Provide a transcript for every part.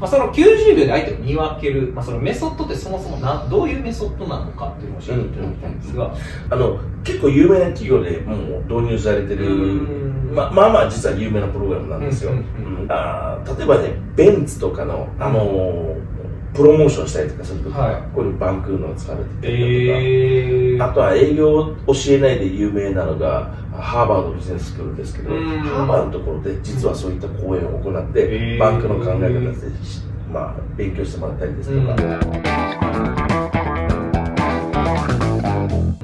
まあ、その90秒で相手を見分ける、まあ、そのメソッドってそもそもなどういうメソッドなのかっていうのを教えていただきたいんですが、あの結構有名な企業でもう導入されてる、ままあまあ実は有名なプログラムなんですよ、あー例えばねベンツとかの、あのープロモーションしたりとかするとき、はい。こういうバンクの使われてたりだとか、えー、あとは営業を教えないで有名なのがハーバードビジネススクールですけど、うん。ハーバードのところで実はそういった講演を行って、バンクの考え方で、まあ、勉強してもらったりですとか、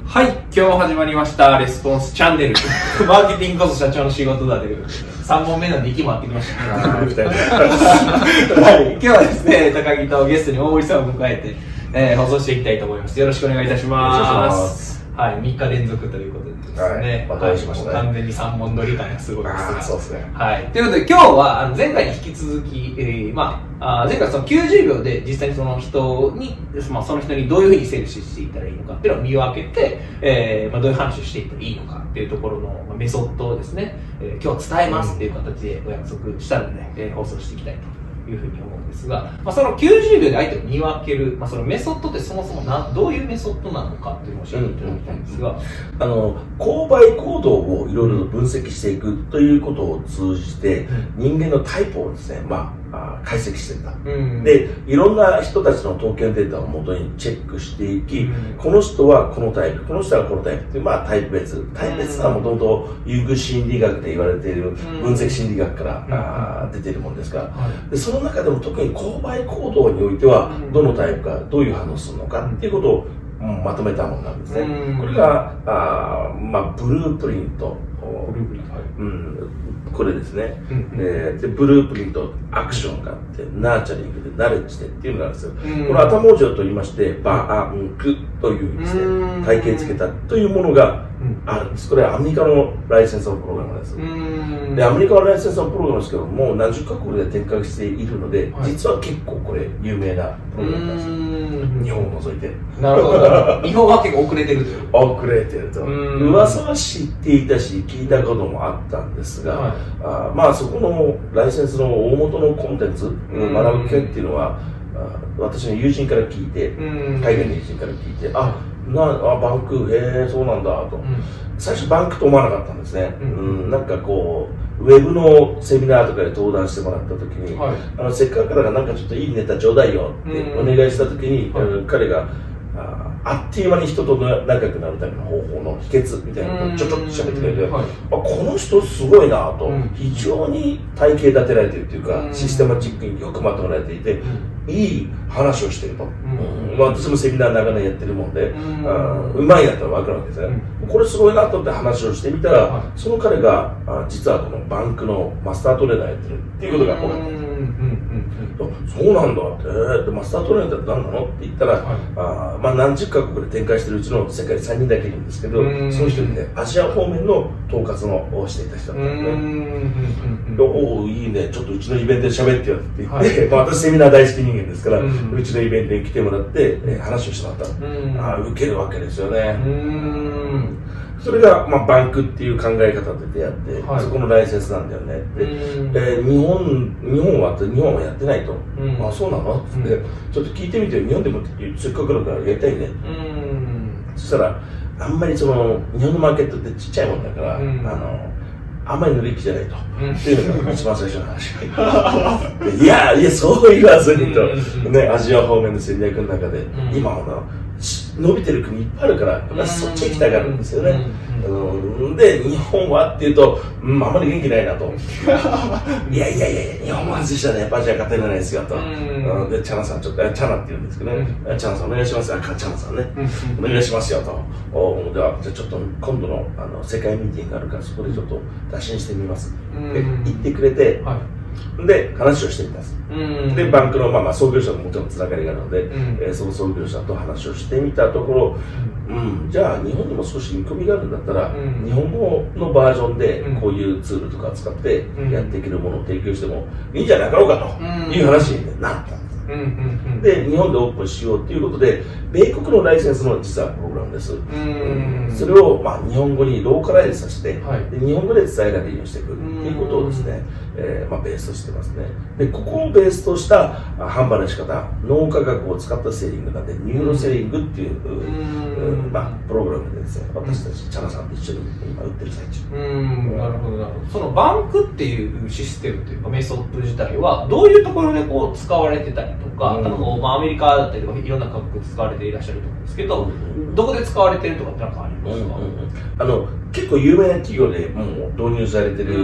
はい、今日始まりました、レスポンスチャンネル。マーケティングこそ社長の仕事だという、3本目なんで息も合ってきました。はい、今日はですね、高木とゲストに大森さんを迎えて、えー放送していきたいと思います。よろしくお願いいたします。はい、3日連続ということでですね。はいまたしましたねはい完全に3本乗り感がすごいですそうですねはい。ということで、今日は、あの前回に引き続き、えー、まあ、あー前回その90秒で実際にその人に、まあ、その人にどういうふうにセールスしていったらいいのかっていうのを見分けて、えー、まあ、どういう話をしていったらいいのかっていうところの、まあ、メソッドをですね、えー今日は伝えますっていう形でお約束したので、えー放送していきたいというふうに思うんですが、まあ、その90秒で相手を見分ける、まあ、そのメソッドってそもそもなどういうメソッドなのかっていうのを教えていただきたいんですが、あの購買行動をいろいろと分析していくということを通じて、人間のタイプをですね、まあ、あ解析してた。うん。で、いろんな人たちの統計データをもとにチェックしていき、うん。この人はこのタイプ、この人はこのタイプ。っていう、まあタイプ別。タイプ別はもともと優遇心理学で言われている分析心理学から、あー出ているものですから、はい。でその中でも特に購買行動においてはうん、どのタイプか、どういう反応するのかっていうことを、うんまとめたものなんですね。うん。これが、あーまあ、ブループリント。ブループリントはい。うん、これですね。うん。でで、ブループリント、アクションがあって、ナーチャリングで、ナレッジでっていうのがあるんですよ。うん。この頭文字を取りまして、バーンクというですうんね、体系付けたというものがうんあるんです。これはアメリカのライセンスのプログラムです。うんで、アメリカのライセンスのプログラムですけど、もう何十カ国で展開しているので、はい実は結構これ有名なプログラムなんです。うん日本を除いて。なるほど。日本は結構遅れてるという。遅れてるとうん噂は知っていたし聞いたこともあったんですが、はいあまあそこのライセンスの大元のコンテンツ、ん学ぶ機会っていうのはあ私の友人から聞いて、うん。海外の友人から聞いてあなあバンクへえそうなんだと、うん。最初バンクと思わなかったんですね、ううん。んなんかこうウェブのセミナーとかで登壇してもらった時に、はい。あのせっかくだからなんかちょっといいネタちょうだいよっておうん。願いした時に、はい。うん彼がああっという間に人と仲良くなるための方法の秘訣みたいなのをちょちょっと喋ってくれて、はい。あこの人すごいなと、うん。非常に体系立てられてるというか、うん。システマチックによくまとめられていて、いい話をしてると、んうん。まあ、私もセミナー長年やってるもんで、うまいなと分かるわけですね、これすごいなと思って話をしてみたら、はい。その彼があ実はこのバンクのマスタートレーナーやってるっていうことが分かったそうなんだって、えーでマスタートレーナーって何なの？って言ったら、はい。あーまあ、何十カ国で展開してるうちの世界で3人だけいるんですけど、うん。その人にね、アジア方面の統括のをしていた人だうんったんでおおいいね、ちょっとうちのイベントで喋ってよって言って、はい。まあ、私セミナー大好き人間ですから、ううんちのイベントに来てもらって、えー話をしてもらった。あ、受けるわけですよね。うんそれが、まあ、バンクっていう考え方で出会って、はい。そこのライセンスなんだよねって、うん。えー日本日本は日本はやってないと、ん。あそうなの？って、うちょっと聞いてみてよ。日本でもせっかくだからやりたいね。うん。そしたらあんまりその日本のマーケットってちっちゃいもんだから、うん。あのあんまり乗り気じゃないと、うん。っていうのが一番最初の話。でいやいやそう言わずにと、うんね、アジア方面の戦略の中で、ん。今伸びてる国いっぱいあるからそっち行きたがるんですよね、うんで日本はっていうと、うん、あんまり元気ないなと。いやいやいや日本は外したらやっぱアジア勝てないですよと、でチャナさんちょっとえチャナって言うんですけどね、チャナさんお願いします。あチャナさんね、お願いしますよと。おではじゃあちょっと今度のあの世界ミーティングがあるからそこでちょっと打診してみます、うん。で言ってくれて、はいで話をしてみます。うん。でバンクの、まあ、まあ創業者ともちろんつながりがあるので、ん。えーその創業者と話をしてみたところ、うん、じゃあ日本にも少し見込みがあるんだったら、うん。日本語のバージョンでうんこういうツールとか使ってうん。やっていけるものを提供してもいいんじゃなかろうかとうん。いう話になったんです。うんうんうんで、日本でオープンしようということで、米国のライセンスの実はプログラムです。うん。それを、まあ、日本語にローカライズさせて、はい。で日本語で伝えられるようにしていくっていうことをですね、えーまあ、ベースとしてますね。でここをベースとしたあ販売の仕方脳科学を使ったセーリングなんで neuro selling っていう、うん。まあ、プログラムでですね。私たちチャラさんと一緒に今売ってる最中。うんなるほどなるほど。そのバンクっていうシステムというかメソッド自体はどういうところでこう使われてたりとか、うん。あのまあ、アメリカだったりとかいろんな各国使われていらっしゃると思うんですけど、どこで使われてるとかってなんかありますか、あの結構有名な企業でもう導入されてるう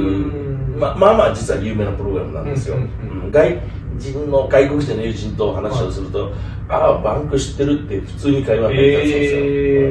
んままあまあ実は有名なプログラムなんですよ、うん外人の外国人の友人と話をすると、ああバンク知ってるって普通に会話になったりするんですよ、へ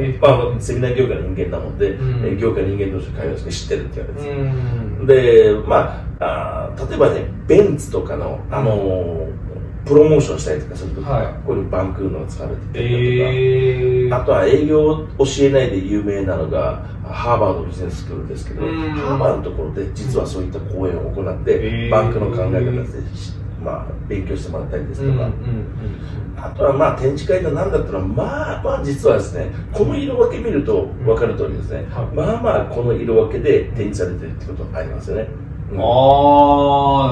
ー。まあ、セミナー業界の人間なもんで、うん。え業界人間同士で会話して知ってるって言われてうん。でまああー例えばねベンツとかの、あのープロモーションしたりとかするときは、はい。ここにバンクのが使われてたりだとか、えあとは営業を教えないで有名なのがハーバードビジネススクールですけど、うん。ハーバードのところで実はそういった講演を行って、バンクの考え方で、まあ、勉強してもらったりですとか、あとはまあ展示会の何だったらまあまあ実はですねこの色分け見ると分かる通りですね、はい。まあまあこの色分けで展示されてるってことがありますよね、うん。あ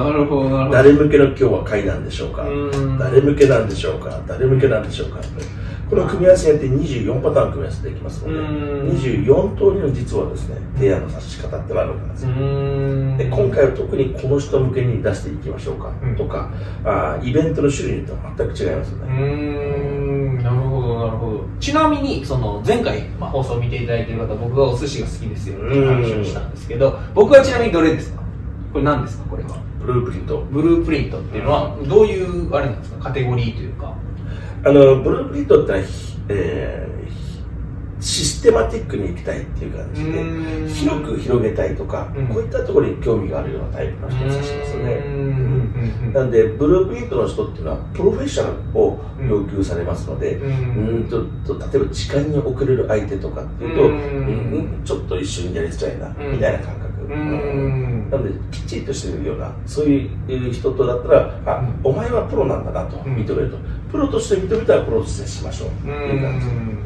あなるほどなるほど。誰向けの今日は会なんでしょうか、うん。誰向けなんでしょうか。誰向けなんでしょうかこの組み合わせによって24パターン組み合わせできますのでうん。24通りの実はですね提案の指し方ってあるわけなんですよ。うん。で今回は特にこの人向けに出していきましょうかうん。とか、あーイベントの種類によっては全く違いますよね、ん。なるほどなるほど。ちなみにその前回、まあ、放送を見ていただいている方僕はお寿司が好きですよっていう話をしたんですけど僕はちなみにどれですか？これ何ですかこれは？ブループリント。ブループリントっていうのはどういうあれなんですか？カテゴリーというかあのブループリントってのは、ひえーシステマティックに行きたいっていう感じでうん。広く広げたいとか、うん。こういったところに興味があるようなタイプの人を指しますよね、うん。なんで、ブループリントの人っていうのは、プロフェッショナルを要求されますので、ううんん、とと例えば時間に遅れる相手とかっていうと、ううんんちょっと一緒にやりづらいな、うん。みたいな感覚。なので、きっちりとしてるような、そういう人とだったら、あ、うん。お前はプロなんだなとうん。認めると。プロとして認めたらプロとしてしましょう。とうん。いう感じ。うん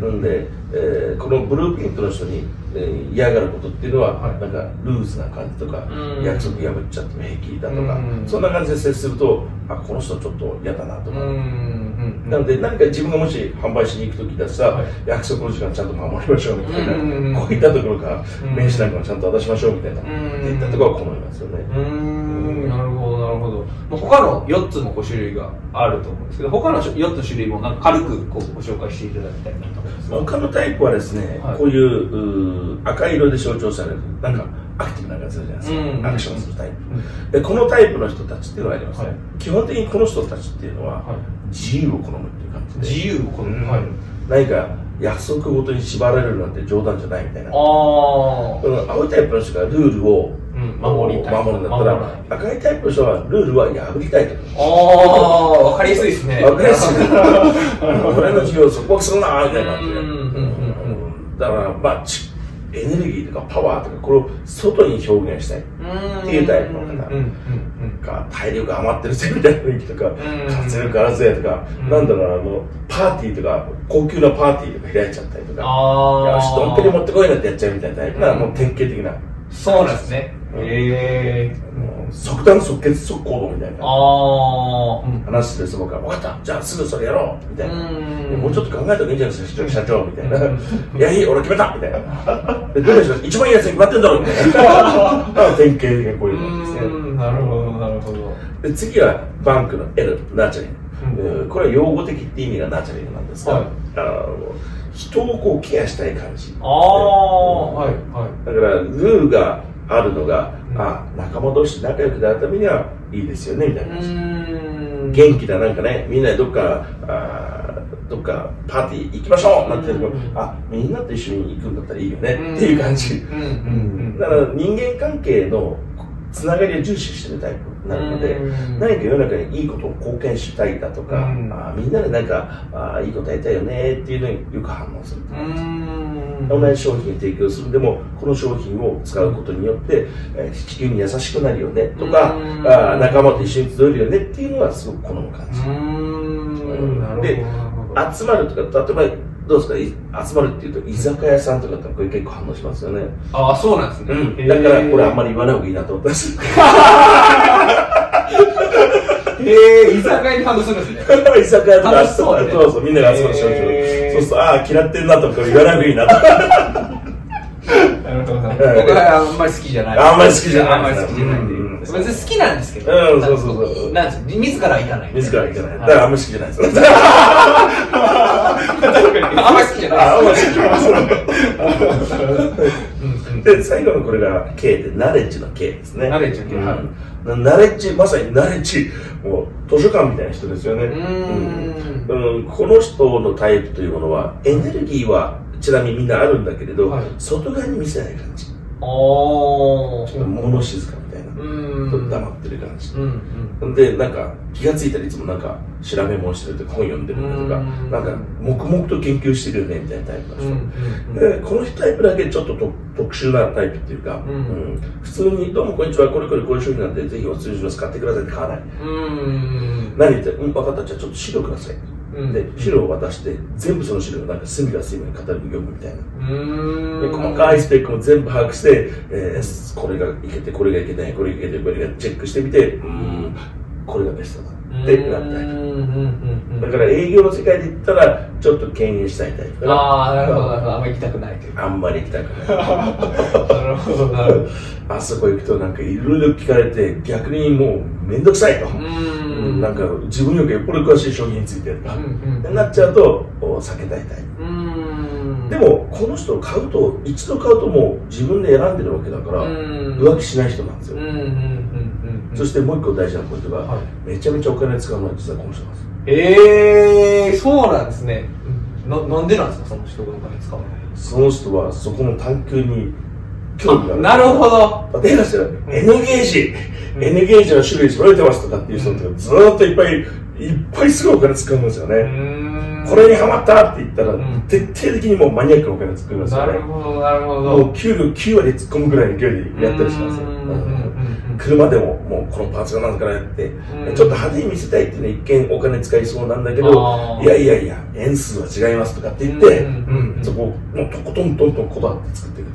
なんで、えーこのブループリントの人に、えー嫌がることっていうのは、はい。なんかルーズな感じとか、うん。約束破っちゃっても平気だとか、うん。そんな感じで接するとあこの人ちょっと嫌だなとか、なので何か自分がもし販売しに行く時だったら、はい。約束の時間ちゃんと守りましょうみたいな、うん。こういったところからうん。名刺なんかもちゃんと渡しましょうみたいな、ん。っていったところは好みますよね、うーん。なるほどほど。もう他の4つもこう種類があると思うんですけど他の4つの種類もなんか軽くこうご紹介していただきたいなと思います他のタイプはですね、はい。こういううー赤色で象徴されるなんかアクティブな感じじゃないですか、うん。アクションするタイプ、うん。でこのタイプの人たちっていうのがありますね、はい。基本的にこの人たちっていうのははい。自由を好むっていう感じで自由を好む。うん。はい。何か約束ごとに縛られるなんて冗談じゃないみたいな。あこの青いタイプの人がルールをうん守りたい。守るんだった守らら赤いタイプの人はルールは破りたいとああ分かりやすいですね。わかりやすい。俺の授業を束縛するなみたいな感じで。うんうんうんだからまあちエネルギーとかパワーとかこれを外に表現したい。っていうタイプの方。体力余ってるぜみたいな雰囲気とかん活力あるぜとかうん。なんだろうあのパーティーとか高級なパーティーとか開いちゃったりとか。ああよしドンペリ持ってこいなんてやっちゃうみたいなタイプなうん。もう典型的な。そうなんですねえもう即断即決即行動みたいな。ああうん話してるそばから分かった。じゃあすぐそれやろう。みたいな。うん。もうちょっと考えた方がいいんじゃないですか社長。みたいな。うん。いやいい俺決めた。みたいな。でどれにします一番いいやつに決まってんだろみたいな。典型的なこういうのですね。うん。なるほどなるほど。で次はバンクの L ナーチャリン。グ、うん。えーこれは用語的って意味がナーチャリングなんですが、はい。あの人をこうケアしたい感じ。ああはいはだからルーがあるのが、うん。あ仲間同士仲良くなるためにはいいですよねみたいな元気だなんかねみんなでどっかあーどっかパーティー行きましょうなんて言うと、うんあみんなと一緒に行くんだったらいいよね、うん。っていう感じ、だから人間関係のつながりを重視してるタイプになるので、うん。何か世の中にいいことを貢献したいだとか、うん。あみんなでなんかあいいことやりたいよねっていうのによく反応する同じ商品を提供する。でもこの商品を使うことによって、えー地球に優しくなるよねとか、うん。あ仲間と一緒に集えるよねっていうのはすごく好む感じ、で集まるとか例えばどうですか？い集まるっていうと居酒屋さんとかってこれ結構反応しますよねああ、そうなんですね。うんだからこれあんまり。り言わない方がいいなと思ったんです へえ、居酒屋に反応するんですね。居酒屋とか楽しそうだねそうそうみんなが集まる商へーそうするとああ嫌ってんなとか言わない方がいいなとなるほど。僕はあんまり好きじゃない。あんまり好きじゃないあんまり好きじゃない別に好きなんですけど。うんそうそうそうなん自らは行かない。自ら行かないだはからあんまり好きじゃないです あんまり好きじゃない。ああんまり好きじゃないで最後のこれが K でナレッジの K ですねナレッジの K はいうんナレッジまさにナレッジもう図書館みたいな人ですよねうんうんこの人のタイプというものはエネルギーはちなみにみんなあるんだけれど、はい外側に見せない感じおー。物静かな、うんちょっと黙ってる感じ。うんうん。でなんか気がついたらいつもなんか調べ物してるとか本読んでるとかうん。なんか黙々と研究してるよねみたいなタイプの。人、うんうん。でこのタイプだけちょっとと特殊なタイプっていうか、うん。うん。普通に「どうもこんにちはこれこれこういう商品なんでぜひお勧めします。買ってください」って買わない。うん。何言って「うん分かった。じゃあちょっと資料ください」うんで資料を渡して全部その資料をなんか隅から隅にカタログ読むみたいなうん。で細かいスペックも全部把握して、えーこれがいけてこれがいけないこれがいけてこれがチェックしてみてうーんこれがベストだってなるタイプうんうんうんうん。だから営業の世界で言ったらちょっと敬遠したいタイプああ、なるほど、なるほど。あんまり行きたくないというか。あんまり行きたくない なるほど、なるほど。あそこ行くとなんかいろいろ聞かれて逆にもうめんどくさいと、うん。なんか自分よりよっぽど詳しい商品についてるか、うんうん。なっちゃうとお避けたいタイプ。うん。でもこの人を買うと一度買うともう自分で選んでるわけだから、うん、浮気しない人なんですよ、うんうんうんうん。うん。そしてもう一個大事なポイントが、はい。めちゃめちゃお金使うのは実はこの人なんですええー、そうなんですね。ななんでなんですか、その人がお金使うの。その人はそこの探求に興味がある。なるほど。例えばですよ N ゲージ、N ゲージの種類揃えてますとかっていう人ってずーっといっぱいいっぱいすごいお金使うんですよね、うん。これにハマったって言ったら、ん。徹底的にもうマニアックなお金作りますよね。なるほど、なるほもど。う給料9割突っ込むぐらいの勢いでやったりします車でももうこのパーツがなんだからやって、うん。ちょっと派手に見せたいっていうのは一見お金使いそうなんだけどいやいやいや円数は違いますとかって言って、そこをもうとことんとんとんこだわって作っていく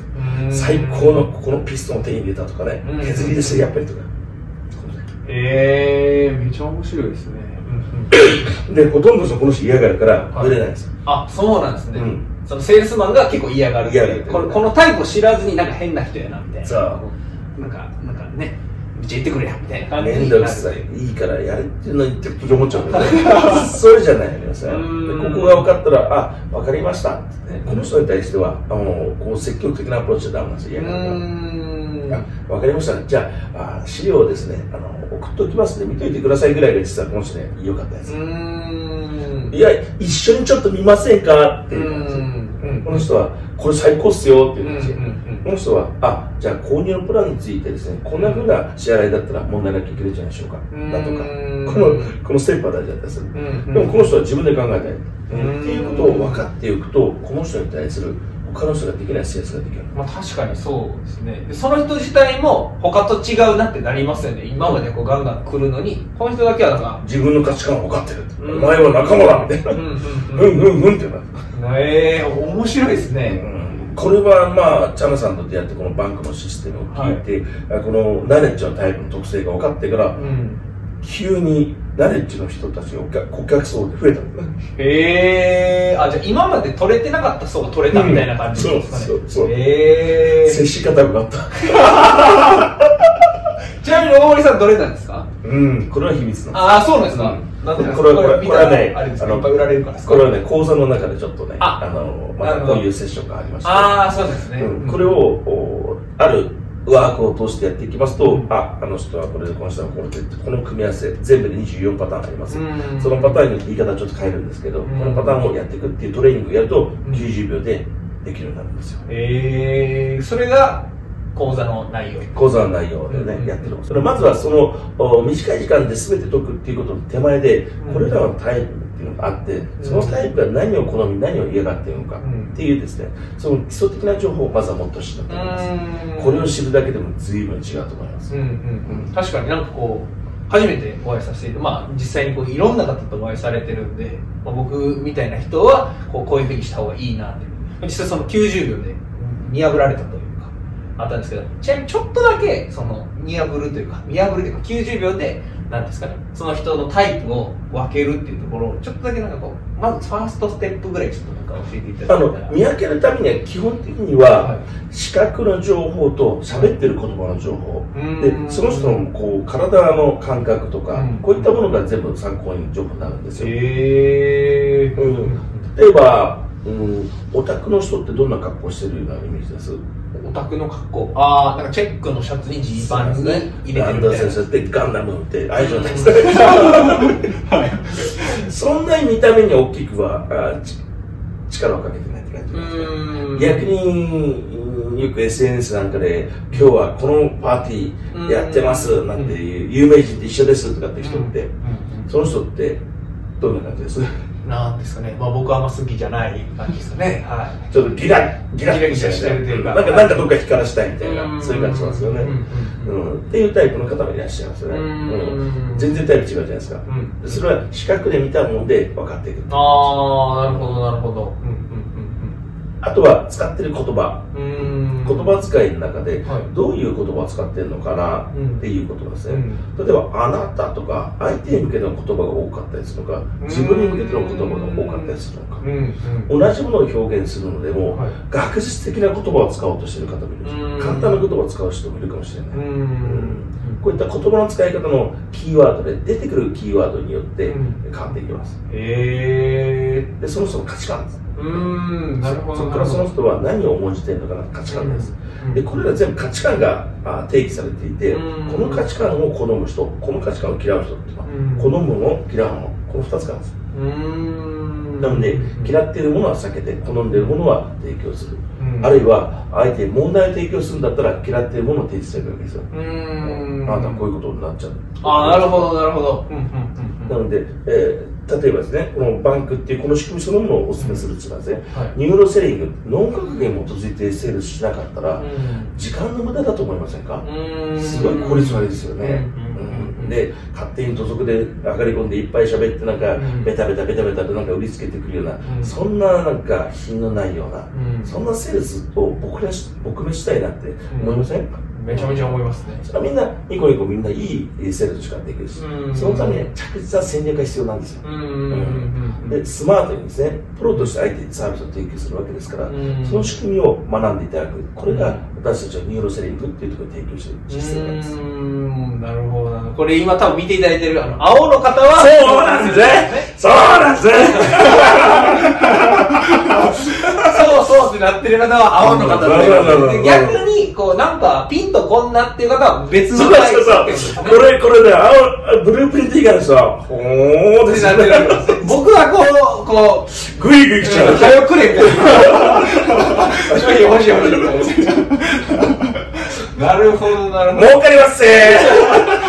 最高のここのピストンを手に入れたとかね、うん。削りですよやっぱりとかええー、めちゃ面白いですね。でほとんどそこの人嫌がるからはい。売れないんですよ、あ、そうなんですね。うん。そのセールスマンが結構嫌がる嫌がるこのこのタイプを知らずになんか変な人やなみたいな。そう。なんか、なんかね、めっちゃ言ってくれやみたいな感じめにんどくさい。いいからやれっていうのにって思っちゃうんだよね。それじゃないのよさここが分かったらあ分かりました。ってねこの人に対してはあのこう積極的なアプローチはダメなんですよ。う嫌が分かりました。じゃああ資料をですねあの送っておきますんで見といてくださいぐらいが実はこの人ね良かったやつ、うーん。いや一緒にちょっと見ませんかっていう感じ、うん。この人はこれ最高っすよっていう感じ、この人はあじゃあ購入のプランについてですねこんなふうな支払いだったら問題なくいけるんじゃないでしょうか。うん。だとか。このこのステップは大事だったりする、うんでもこの人は自分で考えたい、んっていうことを分かっていくとこの人に対する他の人ができないセンスができる。まあ確かにそうですね。でその人自体も他と違うなってなりますよね。今までこうガンガン来るのに、この人だけはなんか、自分の価値観を分かってる、うん。お前は仲間だみたいな、うんうん。ううん んうんうんってなる。ええ面白いですね。これはまあチャナさんと出会ってこのバンクのシステムを聞いて、あこのナレッジのタイプの特性が分かってからうん。急にナレッジの人たちのお客顧客層で増えたんだねええあ、じゃあ今まで取れてなかった層が取れたみたいな感じですかね。うんそうそうそう。え接し方が分かった。え ちなみに大森さんどれなんですか？うん。これは秘密なああ、そうなんですか。うん。なんでこれはここれはねあれですかいっぱい売られるからですかこれはね講座の中でちょっとねああのまたなるほど。こういうセッションがありまして。ああ、そうですね。うん。これをおあるワークを通してやっていきますと、うん。ああの人はこれでこの人はこれでこの組み合わせ全部で24パターンあります、うん。そのパターンによって言い方はちょっと変えるんですけど、うん。このパターンをやっていくっていうトレーニングをやるとん。90秒でできるようになるんですよ。ええそれが講座の内容。講座の内容でね、うん。やってるそれまずはそのお短い時間で全て解くっていうことの手前で、ん。これらのタイプっていうのがあって、そのタイプが何を好み何を嫌がっているのかうん。っていうですねその基礎的な情報をまずはもっと知ったと思います。これを知るだけでも随分違うと思います、うんうんうん、確かになんかこう初めてお会いさせてまあ実際にこういろんな方とお会いされてるんで、まあ、僕みたいな人はこうこういうふうにした方がいいなって実際その90秒で見破られたというかあったんですけどちなみにちょっとだけその見破るというか見破るというか90秒でなんですかね。その人のタイプを分けるっていうところをちょっとだけなんかこうまずファーストステップぐらいちょっとなんか教えていただあのけたら見分けるためには基本的にはは視覚の情報と喋ってる言葉の情報。でその人のこう体の感覚とかうん。こういったものが全部参考に情報になるんですよ。へえうん。例えば、うん、オタクの人ってどんな格好してるようなイメージです？オタクの格好。ああなんかチェックのシャツにジーパンに入れてるみたいな。アンダー先生ってガンダムって愛情ですそんなに見た目に大きくはあち力をかけてないって感じうなんですねーん。逆にうんよく SNS なんかで今日はこのパーティーやってますなんていう有名人と一緒ですとかって人ってうん。その人ってどんな感じです？なんですかね、まあ、僕はあんま好きじゃない感じですかねはちょっとギラッギラッとしてるというか。なんかなんかどっか光らしたいみたいいなそういう感じしますよね。うんうんうん。っていうタイプの方もいらっしゃいますよね。うん。うん。全然タイプ違うじゃないですか。うん。それは視覚で見たもんで分かっていくああなるほどなるほど。うんあとは使ってる言葉。言葉遣いの中ではい。どういう言葉を使ってるのかなっていうことですね、うん。例えば「あなた」とか相手に向けての言葉が多かったりするのか自分に向けての言葉が多かったりするのか。うん。うん。同じものを表現するのでも、はい。学術的な言葉を使おうとしている方もいるしうん。簡単な言葉を使う人もいるかもしれない、うんこういった言葉の使い方のキーワードで出てくるキーワードによってうん。変わっていきます。へえでその人の価値観です。うーんなるほどそこからその人は何を重んじているのかな価値観です、うん。でこれら全部価値観があ定義されていて、うん。この価値観を好む人この価値観を嫌う人っていうのは、うん。好むもの嫌うもの。この2つがあるんです。うーん。なので嫌っているものは避けて好んでいるものは提供する、うんあるいは相手に問題を提供するんだったら嫌っているものを提示するわけですよ、あなたはこういうことになっちゃう。ああなるほどなるほど。なので、えー例えばですねこのバンクっていうこの仕組みそのものをお勧めするっていうのはですね、はい。 neuro selling 脳科学に基づいてセールスしなかったら、うん。時間の無駄だと思いませんか、うん。すごい効率悪いですよね、で勝手に土足で上がり込んでいっぱい喋ってなんかうん。ベタベタベタベタとなんか売りつけてくるような、うん。そんななんか品のないような、うん。そんなセールスを僕らし僕のしたいなって思いません、めちゃめちゃ思いますね。それはみんなニコニコみんないいセールスしかできるし、うん。そのためには着実な戦略が必要なんですよ、でスマートにですねプロとして相手にサービスを提供するわけですから、うん。その仕組みを学んでいただく。これが私たちは neuro selling っていうところに提供しているシステムなんです、これ今多分見ていただいてるあの青の方はそうなんですね。そうなんですね。そうそうってなってる方は青の方そうそうそうそうで逆にこうなんかピンとこんなっていう方は別そうのタイそうプってそう。これ、これね、青、ブループリント以外の人は、ほーってなってる僕はこうこうグイグイ来ちゃう。早くくれみたいな欲しい欲しい。なるほどなるほど。儲かりますせー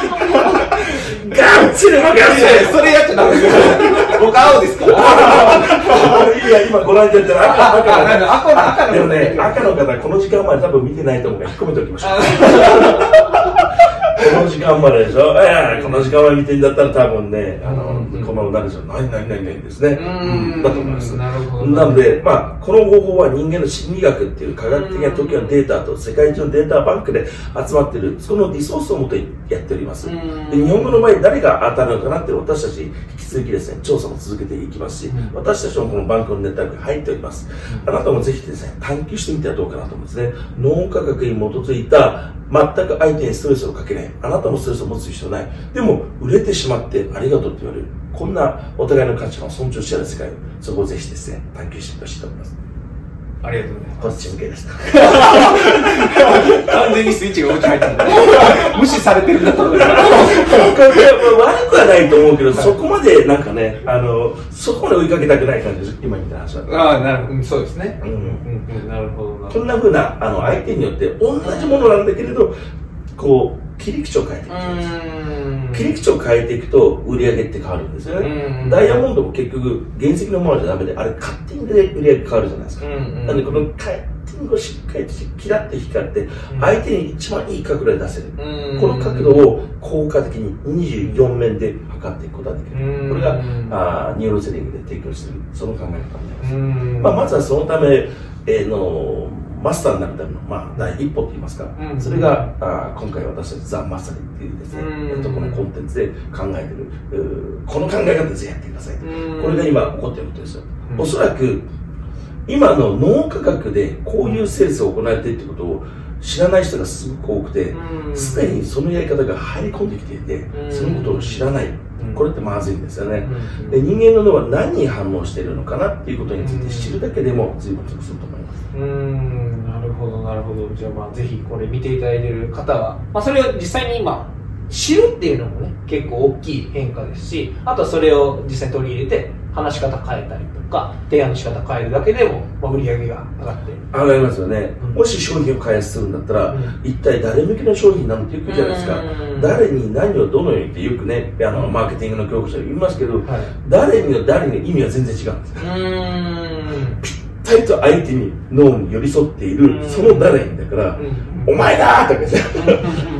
がっつり儲かりますいやいやそれやっちゃダメですよ。僕青ですから。いや、今ご覧いただいたら。赤、あ赤赤の赤もね、赤の方、この時間まで多分見てないと思うから、引っ込めておきましょう。この時間まででしょ？いやこの時間まで見てんだったら多分ね、あの、うんこの、何でしょう、何何何何ですね。うんだと思います。なるほどなので、まあ、この方法は人間の心理学っていう科学的な時のデータと世界中のデータバンクで集まっている、そのリソースをもとにやっております。うんで日本語の場合、誰が当たるのかなって私たち引き続きですね、調査も続けていきますし、うん私たちもこのバンクのネットワークに入っております。あなたもぜひですね、探求してみてはどうかなと思うんですね。脳科学に基づいた、全く相手にストレスをかけない。あなたもストレスを持つ必要ない。でも、売れてしまってありがとうって言われる。こんなお互いの価値観を尊重し合う世界を、そこをぜひですね、探求してほしいと思います。ありがとうございますこっち向けでした。完全にスイッチが落ち入ったんで無視されてるんだと思いますこれ悪くはないと思うけど、そこまでなんかね、あの、そこまで追いかけたくない感じです。今みたいな話だった。ああなるほどうんそうですねうんなるほどこんな風な、あの、相手によって同じものなんだけれど、こう、切り口を変えていく。うん。切り口を変えていくと売り上げって変わるんですよ。ね。うん。ダイヤモンドも結局原石のものじゃダメで、あれ勝手に売り上げ変わるじゃないですか。なんでこのか手にこうしっかりキラッと光って相手に一番いい角度で出せる、うん。この角度を効果的に24面で測っていくことができる、うん。これがあー neuro selling で提供しているその考え方になります、うん。まあ、まずはそのため、えーのマスターになるための、まあ、第一歩といいますか、うん。それがあー今回私たち The Mastery っていうですね、うん。えーとこのコンテンツで考えてるこの考え方でぜひやってくださいと、うん。これが今起こっていることですよ、うん。おそらく今の脳科学でこういうセールスを行えているということを知らない人がすごく多くてうん。すでにそのやり方が入り込んできていてうん。そのことを知らない。うんこれってまずいんですよね。うん。で人間の脳は何に反応しているのかなっていうことについて知るだけでも随分得すると思います。うーんなるほどなるほど。じゃあまあぜひこれ見ていただいている方は、まあ、それを実際に今知るっていうのもね結構大きい変化ですしあとはそれを実際に取り入れて話し方変えたりとか提案の仕方変えるだけでも、まあ、売り上げが上がって。上がりますよね、うん。もし商品を開発するんだったら、うん。一体誰向けの商品なのってよく言うじゃないですか、うん。誰に何をどのようにってよくねあのマーケティングの教科書で言いますけど、はい。誰にの誰にの意味は全然違うんですうーん。ぴったりと相手に脳に寄り添っている、うん。その誰にだから、うん。お前だーとか言って、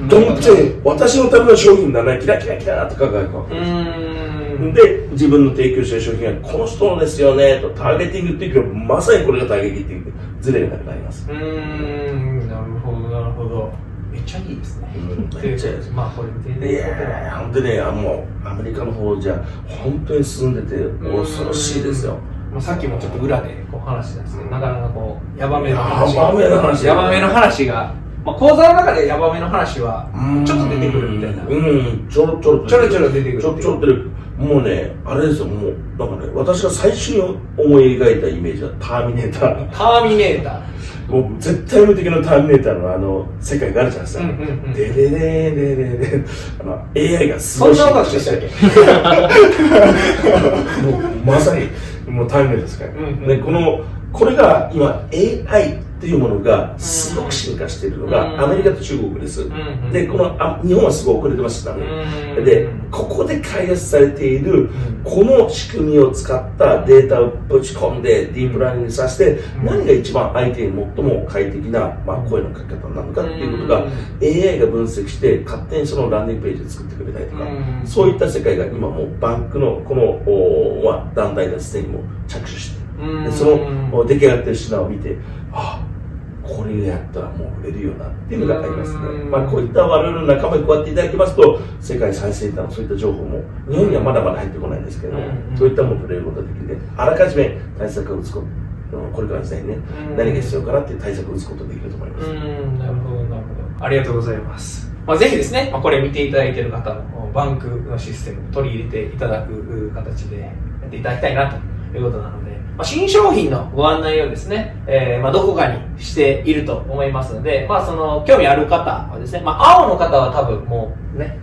ドンピシャに私のための商品だな、キラキラキラとかがこう。ーんで、自分の提供してる商品がこの人のですよねとターゲティングっていうけど、まさにこれがターゲティングでズレがなくなります。うーんなるほどなるほど。めっちゃいいですね、うんということでまあこれ見ていやー、本当にね、あもうアメリカの方じゃ本当に進んでて恐ろしいですよ。もうさっきもちょっと裏でこう話したんですけど、なかなかこう、ヤバめの話ヤバめの話。ヤバめの話が、まあ、講座の中でヤバめの話は、ちょっと出てくるみたいな。うん、ちょろちょろちょろちょろ出てくるちょろちょろ出てくる。もうね、あれですよ、もう、なんかね、私が最初に思い描いたイメージはターミネーター。ターミネーター。もう絶対無敵のターミネーターのあの世界があるじゃないですか。でれれれれれあの AI がすそんごいな音楽でしたっけ？もうまさにもうタイムですから、うんうん。でこのこれが今 AI っていうものがすごく進化しているのうん。がアメリカと中国です、でこのあ日本はすごい遅れてましたね、うんでここで開発されているん。この仕組みを使ったデータをぶち込んでディープラーニングさせてん。何が一番相手に最も快適な、まあ、声の書き方なのかっていうことが AI が分析して勝手にそのランディングページを作ってくれたりとかうん。そういった世界が今もうバンクのこの団体がすでにもう着手してうん。でその出来上がってる品を見てあこれやったらもう売れるよなっていうのがありますね。うん。まあこういった我々の仲間にこうやっていただきますと世界最先端のそういった情報も日本にはまだまだ入ってこないんですけどうんそういったものを触れることができるのであらかじめ対策を打つことこれからの時代にねうん。何が必要かなっていう対策を打つことができると思います。うんなるほどなるほど。ありがとうございます、まあ、ぜひですね、まあ、これ見ていただいている方もバンクのシステムを取り入れていただく形でやっていただきたいなということなので、ま、新商品のご案内をですね、えーま、どこかにしていると思いますので、まあ、その興味ある方はですね、まあ、青の方は多分もうね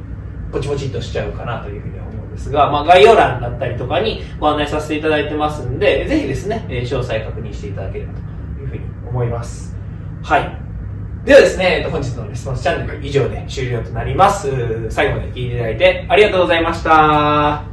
ポチポチっとしちゃうかなというふうに思うんですが、まあ、概要欄だったりとかにご案内させていただいてますんで、ぜひですね、え詳細確認していただければというふうに思います。はい。ではですね、本日のレスポンスチャンネル以上で終了となります。最後まで聞いていただいてありがとうございました。